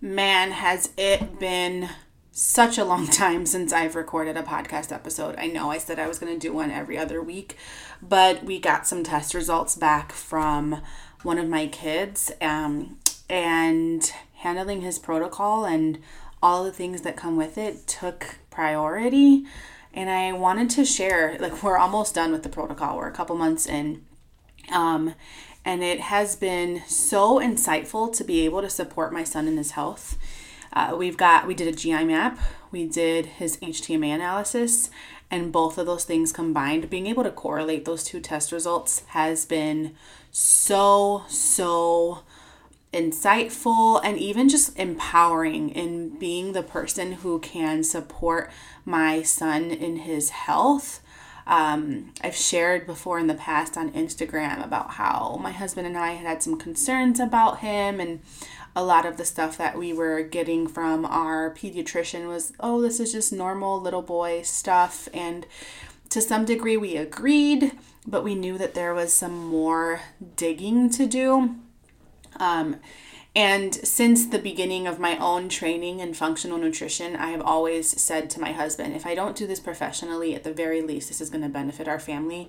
Man, has it been such a long time since I've recorded a podcast episode. I know I said I was going to do one every other week, but we got some test results back from one of my kids um, and handling his protocol and all the things that come with it took priority. And I wanted to share, like, we're almost done with the protocol. We're a couple months in. Um, and it has been so insightful to be able to support my son in his health. Uh, we've got we did a GI map, we did his HTMA analysis, and both of those things combined, being able to correlate those two test results has been so so insightful and even just empowering in being the person who can support my son in his health um, I've shared before in the past on Instagram about how my husband and I had had some concerns about him, and a lot of the stuff that we were getting from our pediatrician was, oh, this is just normal little boy stuff. And to some degree, we agreed, but we knew that there was some more digging to do. Um, and since the beginning of my own training in functional nutrition, I have always said to my husband, if I don't do this professionally, at the very least, this is going to benefit our family.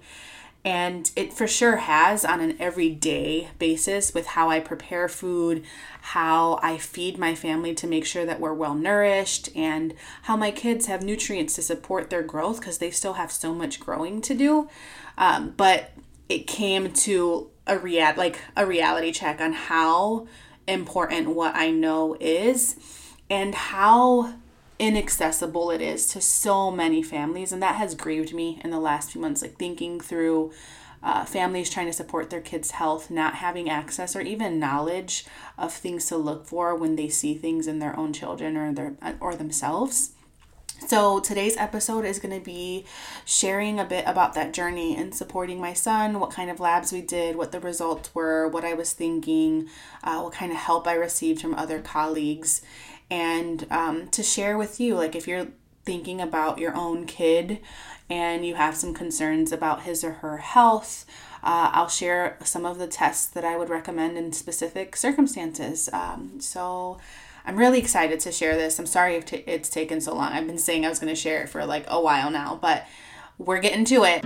And it for sure has on an everyday basis with how I prepare food, how I feed my family to make sure that we're well nourished, and how my kids have nutrients to support their growth because they still have so much growing to do. Um, but it came to a real like a reality check on how important what I know is and how inaccessible it is to so many families. And that has grieved me in the last few months, like thinking through uh, families trying to support their kids' health, not having access or even knowledge of things to look for when they see things in their own children or their or themselves. So, today's episode is going to be sharing a bit about that journey and supporting my son, what kind of labs we did, what the results were, what I was thinking, uh, what kind of help I received from other colleagues, and um, to share with you, like if you're thinking about your own kid and you have some concerns about his or her health, uh, I'll share some of the tests that I would recommend in specific circumstances. Um, so, I'm really excited to share this. I'm sorry if t- it's taken so long. I've been saying I was going to share it for like a while now, but we're getting to it.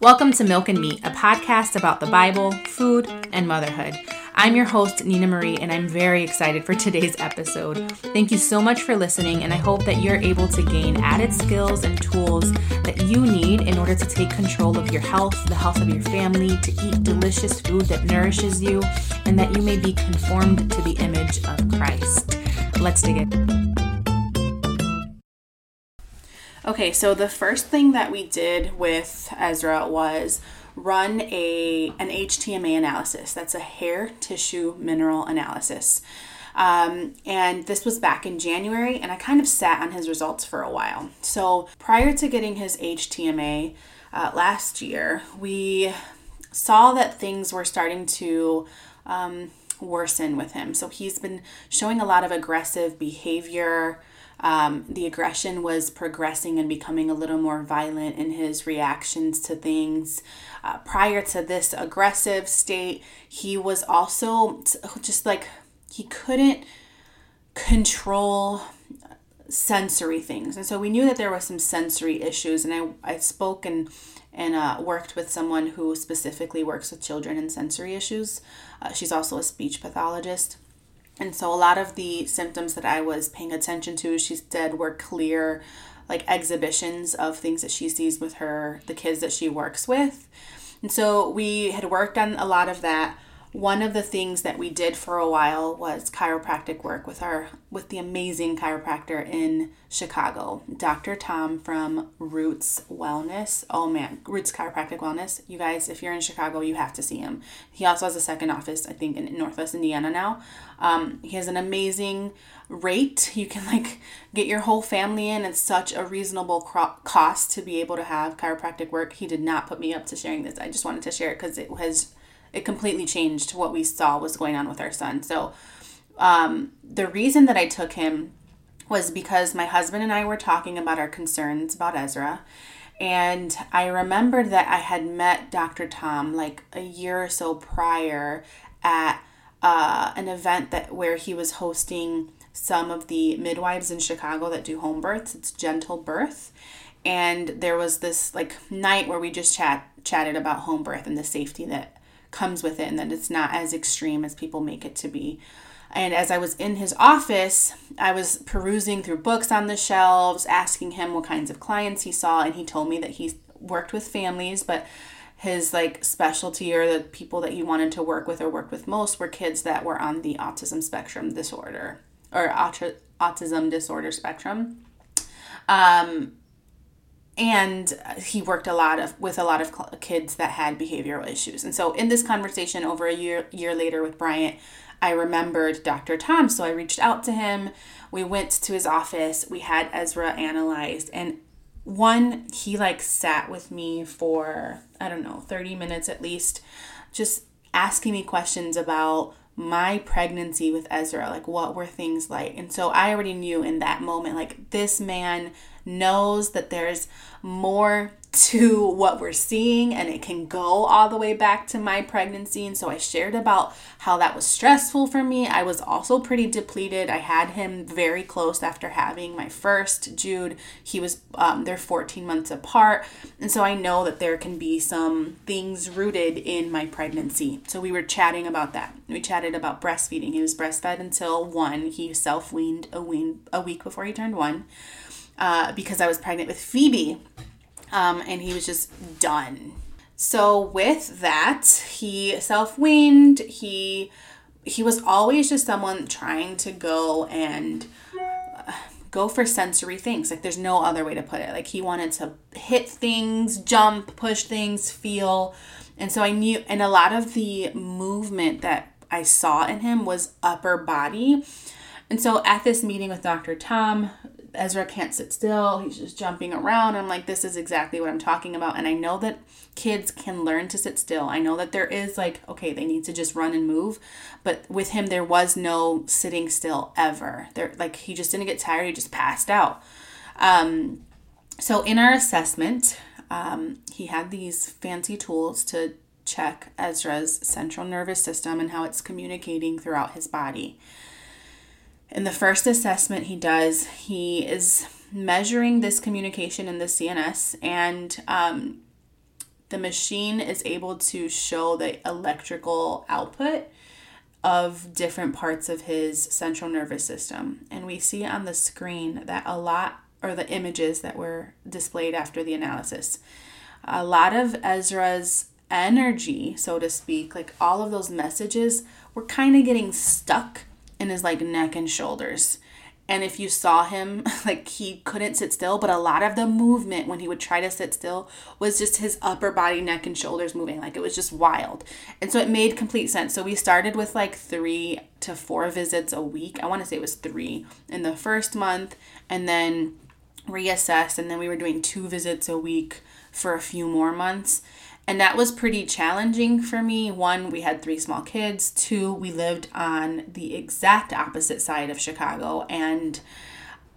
Welcome to Milk and Meat, a podcast about the Bible, food, and motherhood. I'm your host, Nina Marie, and I'm very excited for today's episode. Thank you so much for listening, and I hope that you're able to gain added skills and tools that you need in order to take control of your health, the health of your family, to eat delicious food that nourishes you, and that you may be conformed to the image of Christ. Let's dig in. Okay, so the first thing that we did with Ezra was run a an HTMA analysis. That's a hair tissue mineral analysis. Um, and this was back in January, and I kind of sat on his results for a while. So prior to getting his HTMA uh, last year, we saw that things were starting to um, worsen with him. So he's been showing a lot of aggressive behavior. Um, the aggression was progressing and becoming a little more violent in his reactions to things. Uh, prior to this aggressive state, he was also just like he couldn't control sensory things. And so we knew that there was some sensory issues. And I, I spoke and, and uh, worked with someone who specifically works with children and sensory issues. Uh, she's also a speech pathologist. And so a lot of the symptoms that I was paying attention to, she said, were clear, like exhibitions of things that she sees with her, the kids that she works with. And so we had worked on a lot of that one of the things that we did for a while was chiropractic work with our with the amazing chiropractor in Chicago, Dr. Tom from Roots Wellness. Oh man, Roots Chiropractic Wellness. You guys, if you're in Chicago, you have to see him. He also has a second office, I think, in Northwest Indiana now. Um, he has an amazing rate. You can like get your whole family in. It's such a reasonable cro- cost to be able to have chiropractic work. He did not put me up to sharing this. I just wanted to share it because it has it completely changed what we saw was going on with our son. So um, the reason that I took him was because my husband and I were talking about our concerns about Ezra. And I remembered that I had met Dr. Tom like a year or so prior at uh, an event that where he was hosting some of the midwives in Chicago that do home births. It's Gentle Birth. And there was this like night where we just chat chatted about home birth and the safety that comes with it and that it's not as extreme as people make it to be. And as I was in his office, I was perusing through books on the shelves, asking him what kinds of clients he saw, and he told me that he worked with families, but his like specialty or the people that he wanted to work with or worked with most were kids that were on the autism spectrum disorder or autism disorder spectrum. Um, and he worked a lot of with a lot of kids that had behavioral issues. And so in this conversation over a year year later with Bryant, I remembered Dr. Tom, so I reached out to him. We went to his office. We had Ezra analyzed and one he like sat with me for I don't know, 30 minutes at least just asking me questions about my pregnancy with Ezra, like what were things like? And so I already knew in that moment, like this man knows that there's more to what we're seeing and it can go all the way back to my pregnancy and so I shared about how that was stressful for me. I was also pretty depleted. I had him very close after having my first Jude. He was um, they're 14 months apart and so I know that there can be some things rooted in my pregnancy. So we were chatting about that. We chatted about breastfeeding. He was breastfed until 1. He self-weaned a wean a week before he turned 1. Uh, because I was pregnant with Phoebe um, and he was just done. So with that, he self-weaned. He he was always just someone trying to go and uh, go for sensory things. Like there's no other way to put it. Like he wanted to hit things, jump, push things, feel. And so I knew and a lot of the movement that I saw in him was upper body. And so at this meeting with Dr. Tom, Ezra can't sit still. He's just jumping around. I'm like, this is exactly what I'm talking about. And I know that kids can learn to sit still. I know that there is like, okay, they need to just run and move. But with him, there was no sitting still ever. There, like, he just didn't get tired. He just passed out. Um, so in our assessment, um, he had these fancy tools to check Ezra's central nervous system and how it's communicating throughout his body. In the first assessment he does, he is measuring this communication in the CNS, and um, the machine is able to show the electrical output of different parts of his central nervous system. And we see on the screen that a lot, or the images that were displayed after the analysis, a lot of Ezra's energy, so to speak, like all of those messages, were kind of getting stuck in his like neck and shoulders. And if you saw him, like he couldn't sit still, but a lot of the movement when he would try to sit still was just his upper body, neck, and shoulders moving. Like it was just wild. And so it made complete sense. So we started with like three to four visits a week. I want to say it was three in the first month, and then reassessed. And then we were doing two visits a week for a few more months. And that was pretty challenging for me. One, we had three small kids. Two, we lived on the exact opposite side of Chicago. And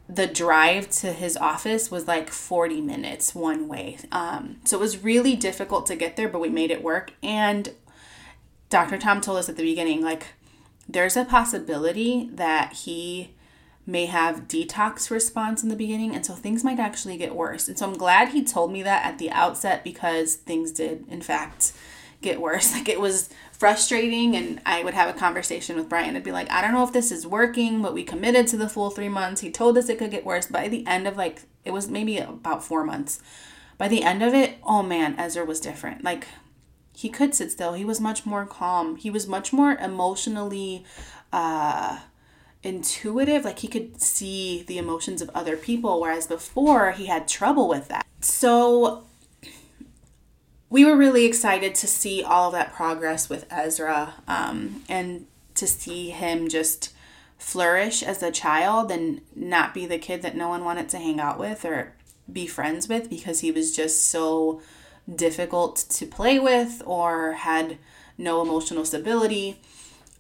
the drive to his office was like 40 minutes one way. Um, so it was really difficult to get there, but we made it work. And Dr. Tom told us at the beginning, like, there's a possibility that he may have detox response in the beginning and so things might actually get worse. And so i'm glad he told me that at the outset because things did in fact get worse. Like it was frustrating and i would have a conversation with brian. And be like i don't know if this is working but we committed to the full three months. He told us it could get worse. By the end of like it was maybe about four months. By the end of it oh man ezra was different. Like he could sit still. He was much more calm. He was much more emotionally uh intuitive like he could see the emotions of other people whereas before he had trouble with that. So we were really excited to see all of that progress with ezra um, and to see him just flourish as a child and not be the kid that no one wanted to hang out with or be friends with because he was just so difficult to play with or had no emotional stability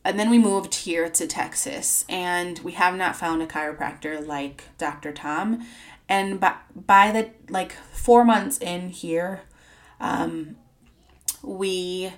and then we moved here to Texas, and we have not found a chiropractor like Dr. Tom. And by, by the like four months in here, um, we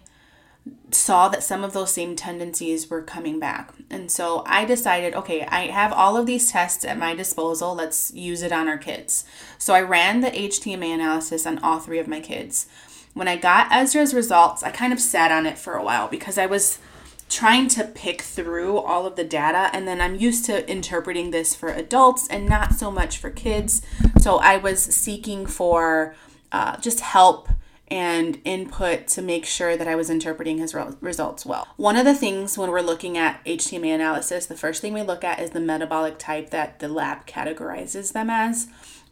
saw that some of those same tendencies were coming back. And so I decided, okay, I have all of these tests at my disposal. Let's use it on our kids. So I ran the HTMA analysis on all three of my kids. When I got Ezra's results, I kind of sat on it for a while because I was trying to pick through all of the data and then I'm used to interpreting this for adults and not so much for kids. So I was seeking for uh, just help and input to make sure that I was interpreting his re- results well. One of the things when we're looking at HTMA analysis, the first thing we look at is the metabolic type that the lab categorizes them as.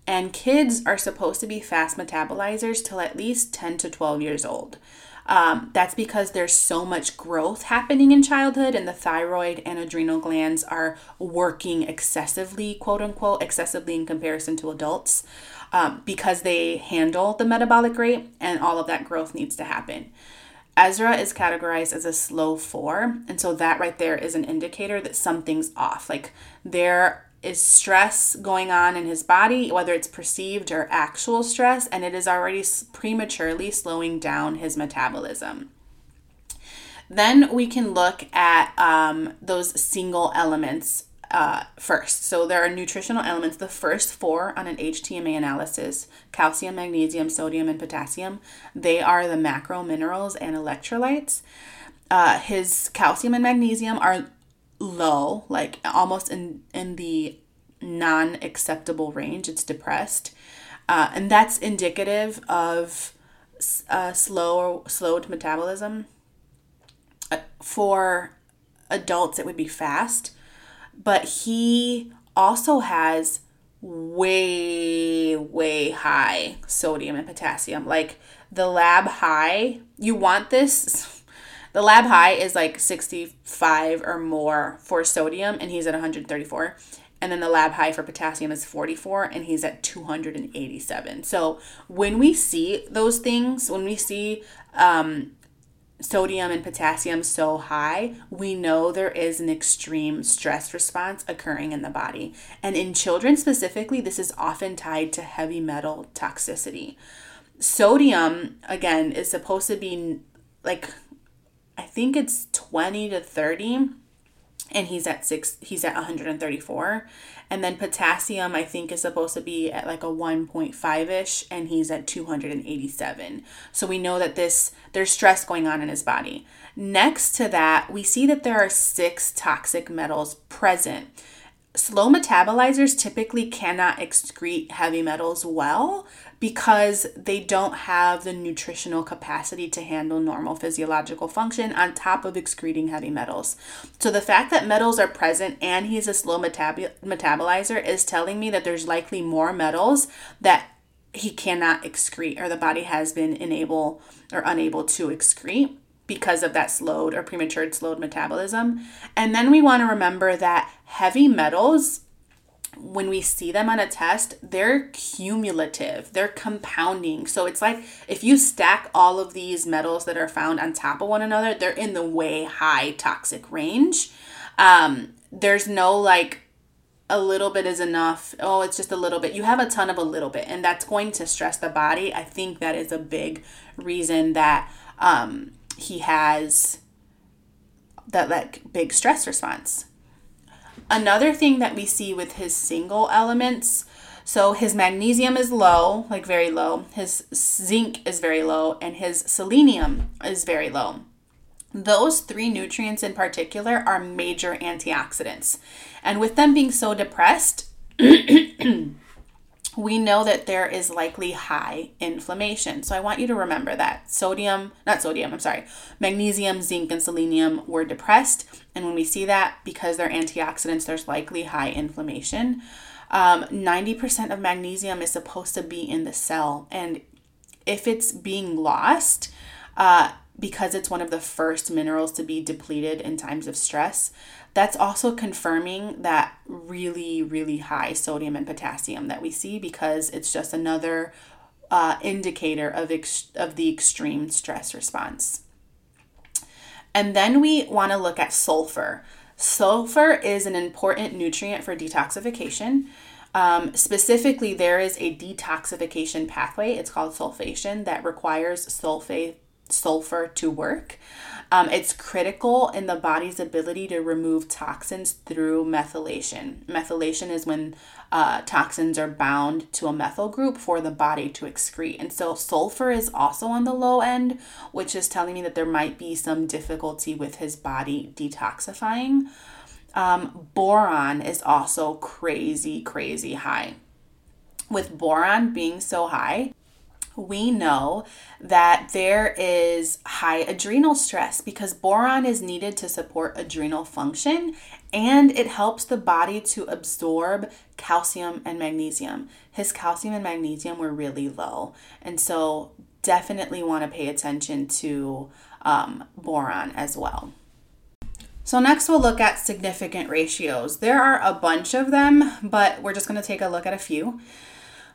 And kids are supposed to be fast metabolizers till at least 10 to 12 years old. Um, that's because there's so much growth happening in childhood, and the thyroid and adrenal glands are working excessively, quote unquote, excessively in comparison to adults um, because they handle the metabolic rate, and all of that growth needs to happen. Ezra is categorized as a slow four, and so that right there is an indicator that something's off. Like there is stress going on in his body, whether it's perceived or actual stress, and it is already prematurely slowing down his metabolism. Then we can look at um, those single elements uh, first. So there are nutritional elements, the first four on an HTMA analysis calcium, magnesium, sodium, and potassium. They are the macro minerals and electrolytes. Uh, his calcium and magnesium are low, like almost in in the non-acceptable range. It's depressed, uh, and that's indicative of uh, slow slowed metabolism. Uh, for adults, it would be fast, but he also has way way high sodium and potassium. Like the lab high, you want this the lab high is like 65 or more for sodium, and he's at 134. And then the lab high for potassium is 44, and he's at 287. So when we see those things, when we see um, sodium and potassium so high, we know there is an extreme stress response occurring in the body. And in children specifically, this is often tied to heavy metal toxicity. Sodium, again, is supposed to be like I think it's 20 to 30 and he's at 6 he's at 134 and then potassium I think is supposed to be at like a 1.5ish and he's at 287. So we know that this there's stress going on in his body. Next to that, we see that there are six toxic metals present. Slow metabolizers typically cannot excrete heavy metals well because they don't have the nutritional capacity to handle normal physiological function on top of excreting heavy metals. So the fact that metals are present and he's a slow metab- metabolizer is telling me that there's likely more metals that he cannot excrete or the body has been unable or unable to excrete because of that slowed or premature slowed metabolism. And then we want to remember that heavy metals when we see them on a test, they're cumulative, they're compounding. So it's like if you stack all of these metals that are found on top of one another, they're in the way high toxic range. Um, there's no like a little bit is enough. Oh, it's just a little bit. You have a ton of a little bit, and that's going to stress the body. I think that is a big reason that um, he has that like big stress response. Another thing that we see with his single elements, so his magnesium is low, like very low, his zinc is very low, and his selenium is very low. Those three nutrients in particular are major antioxidants. And with them being so depressed, we know that there is likely high inflammation. So I want you to remember that sodium, not sodium, I'm sorry, magnesium, zinc, and selenium were depressed. And when we see that, because they're antioxidants, there's likely high inflammation. Um, 90% of magnesium is supposed to be in the cell. And if it's being lost, uh, because it's one of the first minerals to be depleted in times of stress, that's also confirming that really, really high sodium and potassium that we see because it's just another uh, indicator of, ex- of the extreme stress response. And then we want to look at sulfur. Sulfur is an important nutrient for detoxification. Um, specifically, there is a detoxification pathway. It's called sulfation that requires sulfate sulfur to work. Um, it's critical in the body's ability to remove toxins through methylation. Methylation is when uh, toxins are bound to a methyl group for the body to excrete. And so sulfur is also on the low end, which is telling me that there might be some difficulty with his body detoxifying. Um, boron is also crazy, crazy high. With boron being so high, we know that there is high adrenal stress because boron is needed to support adrenal function and it helps the body to absorb calcium and magnesium. His calcium and magnesium were really low, and so definitely want to pay attention to um, boron as well. So, next we'll look at significant ratios. There are a bunch of them, but we're just going to take a look at a few.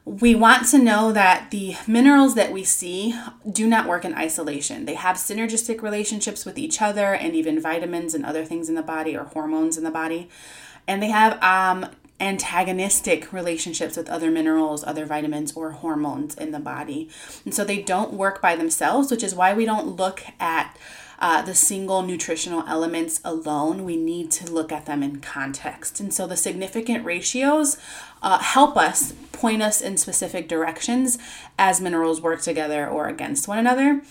We want to know that the minerals that we see do not work in isolation. They have synergistic relationships with each other and even vitamins and other things in the body or hormones in the body. And they have um, antagonistic relationships with other minerals, other vitamins, or hormones in the body. And so they don't work by themselves, which is why we don't look at uh, the single nutritional elements alone. We need to look at them in context. And so the significant ratios uh, help us point us in specific directions as minerals work together or against one another.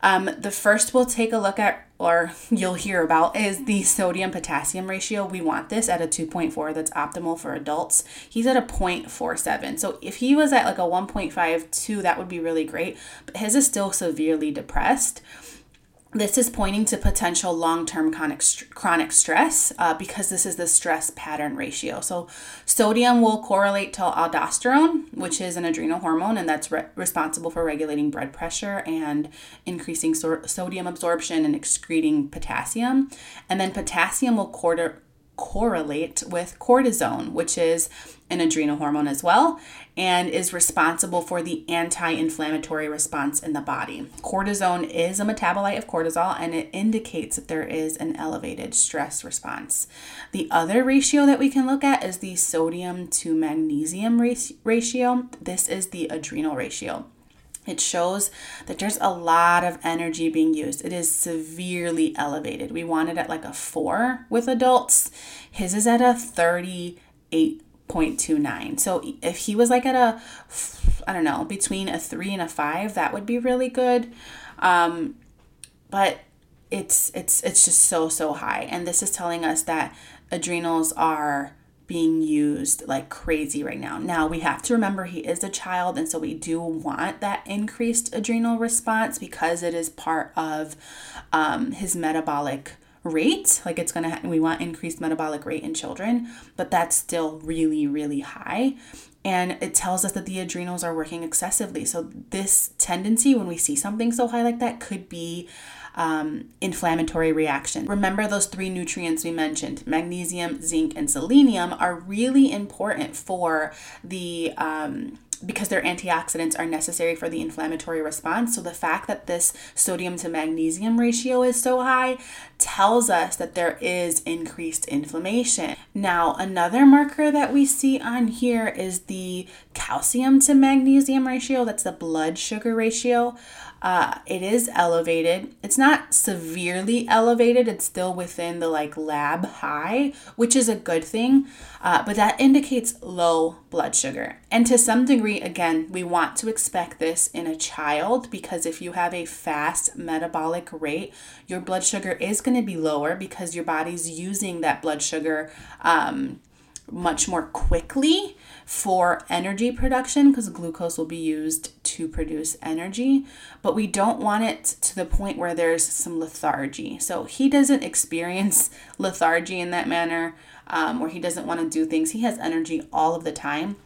Um, the first we'll take a look at, or you'll hear about, is the sodium potassium ratio. We want this at a 2.4 that's optimal for adults. He's at a 0.47. So if he was at like a 1.52, that would be really great, but his is still severely depressed this is pointing to potential long-term chronic, chronic stress uh, because this is the stress pattern ratio. So sodium will correlate to aldosterone which is an adrenal hormone and that's re- responsible for regulating blood pressure and increasing so- sodium absorption and excreting potassium. And then potassium will quarter- correlate with cortisone, which is an adrenal hormone as well, and is responsible for the anti inflammatory response in the body. Cortisone is a metabolite of cortisol and it indicates that there is an elevated stress response. The other ratio that we can look at is the sodium to magnesium ratio. This is the adrenal ratio. It shows that there's a lot of energy being used. It is severely elevated. We want it at like a four with adults. His is at a 38.29. So if he was like at a, I don't know, between a three and a five, that would be really good. Um, but it's it's it's just so so high, and this is telling us that adrenals are being used like crazy right now. Now, we have to remember he is a child, and so we do want that increased adrenal response because it is part of um, his metabolic rate. Like it's gonna, ha- we want increased metabolic rate in children, but that's still really, really high. And it tells us that the adrenals are working excessively. So, this tendency, when we see something so high like that, could be um, inflammatory reaction. Remember those three nutrients we mentioned magnesium, zinc, and selenium are really important for the. Um, because their antioxidants are necessary for the inflammatory response. So, the fact that this sodium to magnesium ratio is so high tells us that there is increased inflammation. Now, another marker that we see on here is the calcium to magnesium ratio, that's the blood sugar ratio. Uh, it is elevated. It's not severely elevated. It's still within the like lab high, which is a good thing. Uh, but that indicates low blood sugar. And to some degree, again, we want to expect this in a child because if you have a fast metabolic rate, your blood sugar is going to be lower because your body's using that blood sugar um, much more quickly for energy production because glucose will be used to produce energy, but we don't want it to the point where there's some lethargy. So he doesn't experience lethargy in that manner um, where he doesn't want to do things. He has energy all of the time.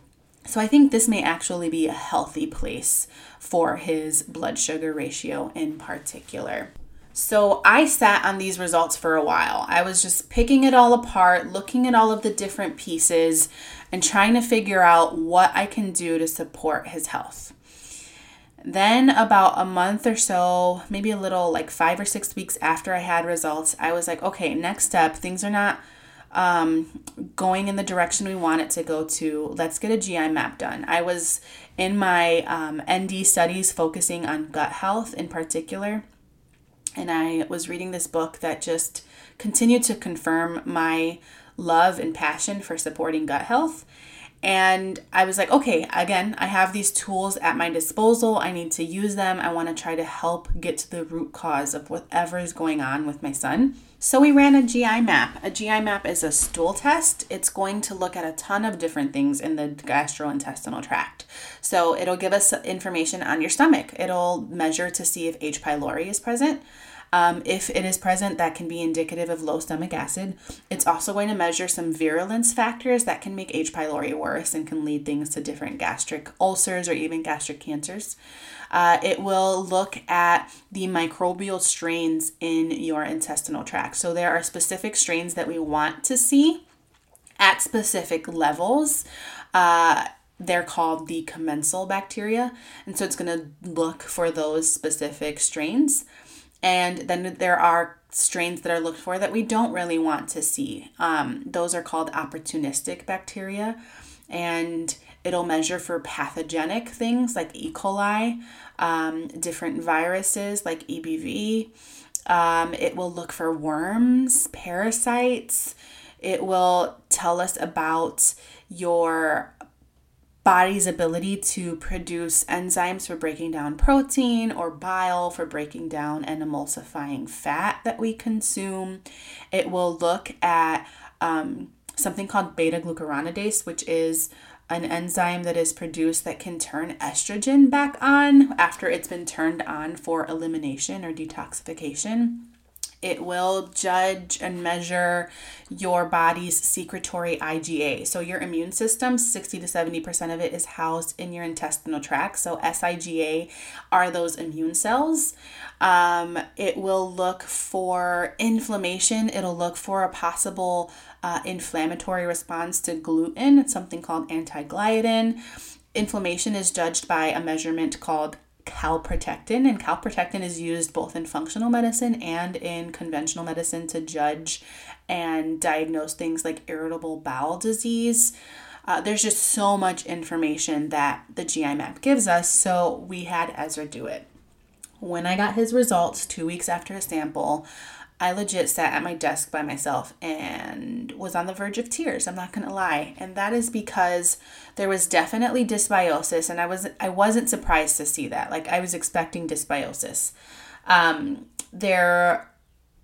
So I think this may actually be a healthy place for his blood sugar ratio in particular. So I sat on these results for a while. I was just picking it all apart, looking at all of the different pieces, and trying to figure out what I can do to support his health. Then, about a month or so, maybe a little like five or six weeks after I had results, I was like, okay, next step, things are not um, going in the direction we want it to go to, let's get a GI map done. I was in my um, ND studies focusing on gut health in particular, and I was reading this book that just continued to confirm my love and passion for supporting gut health. And I was like, okay, again, I have these tools at my disposal. I need to use them. I want to try to help get to the root cause of whatever is going on with my son. So we ran a GI map. A GI map is a stool test. It's going to look at a ton of different things in the gastrointestinal tract. So it'll give us information on your stomach. It'll measure to see if H. pylori is present. Um, if it is present, that can be indicative of low stomach acid. It's also going to measure some virulence factors that can make H. pylori worse and can lead things to different gastric ulcers or even gastric cancers. Uh, it will look at the microbial strains in your intestinal tract. So there are specific strains that we want to see at specific levels. Uh, they're called the commensal bacteria. And so it's going to look for those specific strains. And then there are strains that are looked for that we don't really want to see. Um, those are called opportunistic bacteria. And it'll measure for pathogenic things like E. coli, um, different viruses like EBV. Um, it will look for worms, parasites. It will tell us about your body's ability to produce enzymes for breaking down protein or bile for breaking down and emulsifying fat that we consume. It will look at um, something called beta glucuronidase, which is an enzyme that is produced that can turn estrogen back on after it's been turned on for elimination or detoxification. It will judge and measure your body's secretory IgA. So, your immune system, 60 to 70% of it is housed in your intestinal tract. So, SIGA are those immune cells. Um, it will look for inflammation, it'll look for a possible uh, inflammatory response to gluten. It's something called anti-gliadin. Inflammation is judged by a measurement called calprotectin, and calprotectin is used both in functional medicine and in conventional medicine to judge and diagnose things like irritable bowel disease. Uh, there's just so much information that the GI map gives us, so we had Ezra do it. When I got his results two weeks after a sample, I legit sat at my desk by myself and was on the verge of tears. I'm not going to lie. And that is because there was definitely dysbiosis and I was I wasn't surprised to see that. Like I was expecting dysbiosis. Um there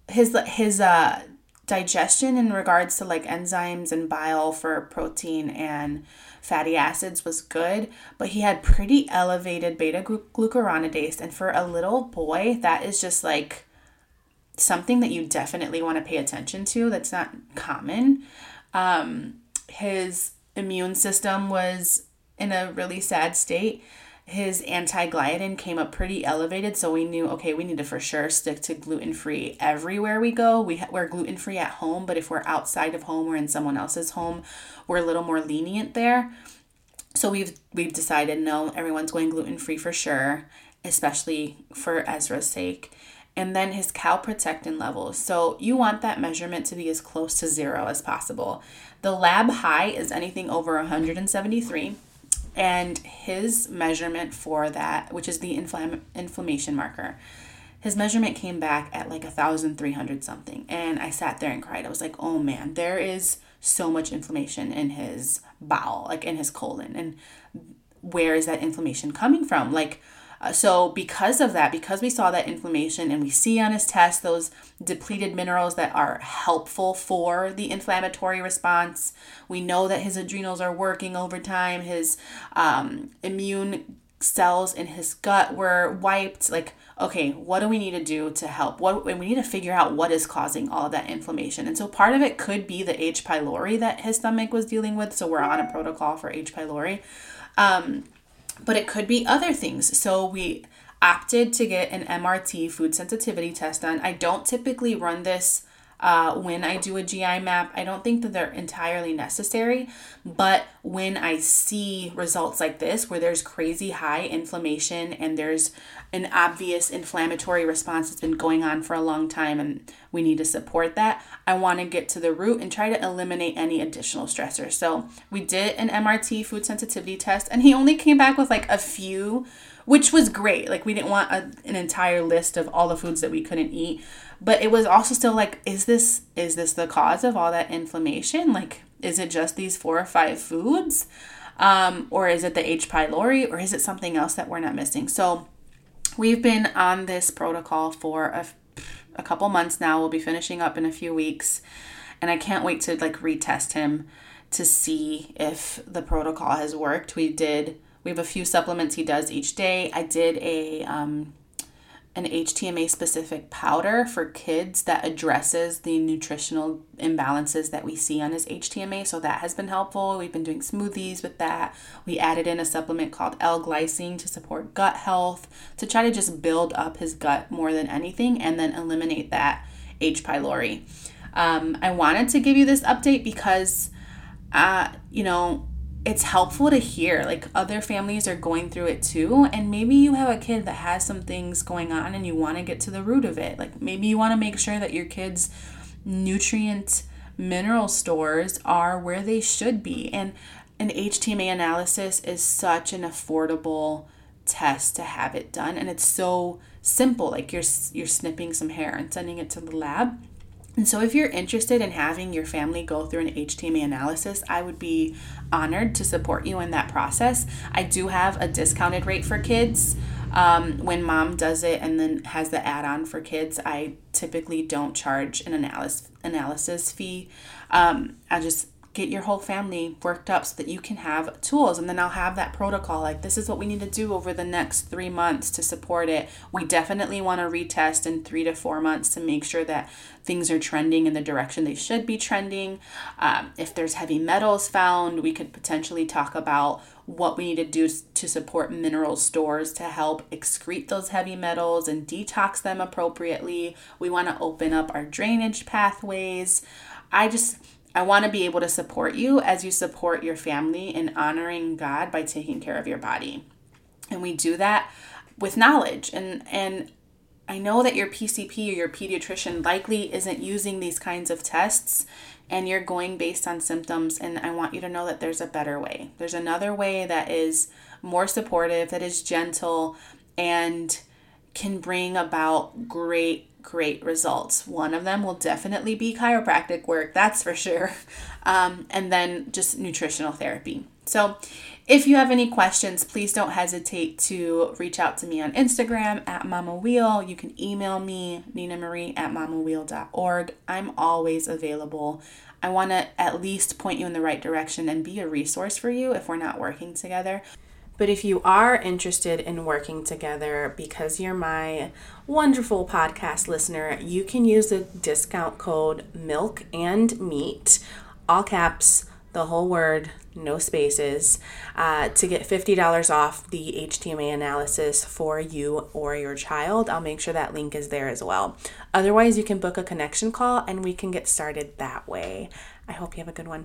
his his uh digestion in regards to like enzymes and bile for protein and fatty acids was good, but he had pretty elevated beta glucuronidase and for a little boy that is just like something that you definitely want to pay attention to that's not common. Um, his immune system was in a really sad state. His anti gliadin came up pretty elevated, so we knew okay, we need to for sure stick to gluten free everywhere we go. We ha- we're gluten free at home, but if we're outside of home or in someone else's home, we're a little more lenient there. So we've we've decided no, everyone's going gluten free for sure, especially for Ezra's sake and then his calprotectin levels. So you want that measurement to be as close to zero as possible. The lab high is anything over 173, and his measurement for that, which is the inflam- inflammation marker, his measurement came back at like 1,300 something. And I sat there and cried. I was like, oh man, there is so much inflammation in his bowel, like in his colon. And where is that inflammation coming from? Like, uh, so, because of that, because we saw that inflammation and we see on his test those depleted minerals that are helpful for the inflammatory response, we know that his adrenals are working overtime, his um, immune cells in his gut were wiped. Like, okay, what do we need to do to help? What we need to figure out what is causing all of that inflammation. And so part of it could be the H. pylori that his stomach was dealing with. So we're on a protocol for H. pylori. Um, but it could be other things. So we opted to get an MRT food sensitivity test done. I don't typically run this uh, when I do a GI map. I don't think that they're entirely necessary, but when I see results like this, where there's crazy high inflammation and there's an obvious inflammatory response that's been going on for a long time and we need to support that. I want to get to the root and try to eliminate any additional stressors. So, we did an MRT food sensitivity test and he only came back with like a few, which was great. Like, we didn't want a, an entire list of all the foods that we couldn't eat, but it was also still like is this is this the cause of all that inflammation? Like is it just these four or five foods? Um, or is it the H. pylori or is it something else that we're not missing? So, We've been on this protocol for a, a couple months now. We'll be finishing up in a few weeks. And I can't wait to like retest him to see if the protocol has worked. We did, we have a few supplements he does each day. I did a um, an HTMA specific powder for kids that addresses the nutritional imbalances that we see on his HTMA. So that has been helpful. We've been doing smoothies with that. We added in a supplement called L glycine to support gut health to try to just build up his gut more than anything and then eliminate that H. pylori. Um, I wanted to give you this update because, uh, you know, it's helpful to hear like other families are going through it too and maybe you have a kid that has some things going on and you want to get to the root of it. Like maybe you want to make sure that your kids nutrient mineral stores are where they should be and an HTMA analysis is such an affordable test to have it done and it's so simple like you're you're snipping some hair and sending it to the lab and so, if you're interested in having your family go through an HTMA analysis, I would be honored to support you in that process. I do have a discounted rate for kids. Um, when mom does it and then has the add on for kids, I typically don't charge an analysis analysis fee. Um, I just get your whole family worked up so that you can have tools and then I'll have that protocol like this is what we need to do over the next 3 months to support it. We definitely want to retest in 3 to 4 months to make sure that things are trending in the direction they should be trending. Um, if there's heavy metals found, we could potentially talk about what we need to do to support mineral stores to help excrete those heavy metals and detox them appropriately. We want to open up our drainage pathways. I just I want to be able to support you as you support your family in honoring God by taking care of your body. And we do that with knowledge. And and I know that your PCP or your pediatrician likely isn't using these kinds of tests and you're going based on symptoms and I want you to know that there's a better way. There's another way that is more supportive, that is gentle and can bring about great great results. One of them will definitely be chiropractic work, that's for sure. Um, and then just nutritional therapy. So, if you have any questions, please don't hesitate to reach out to me on Instagram at Mama Wheel. You can email me, Nina Marie at mamawheel.org. I'm always available. I want to at least point you in the right direction and be a resource for you if we're not working together. But if you are interested in working together because you're my wonderful podcast listener, you can use the discount code MILK and MEAT, all caps, the whole word, no spaces, uh, to get $50 off the HTMA analysis for you or your child. I'll make sure that link is there as well. Otherwise, you can book a connection call and we can get started that way. I hope you have a good one.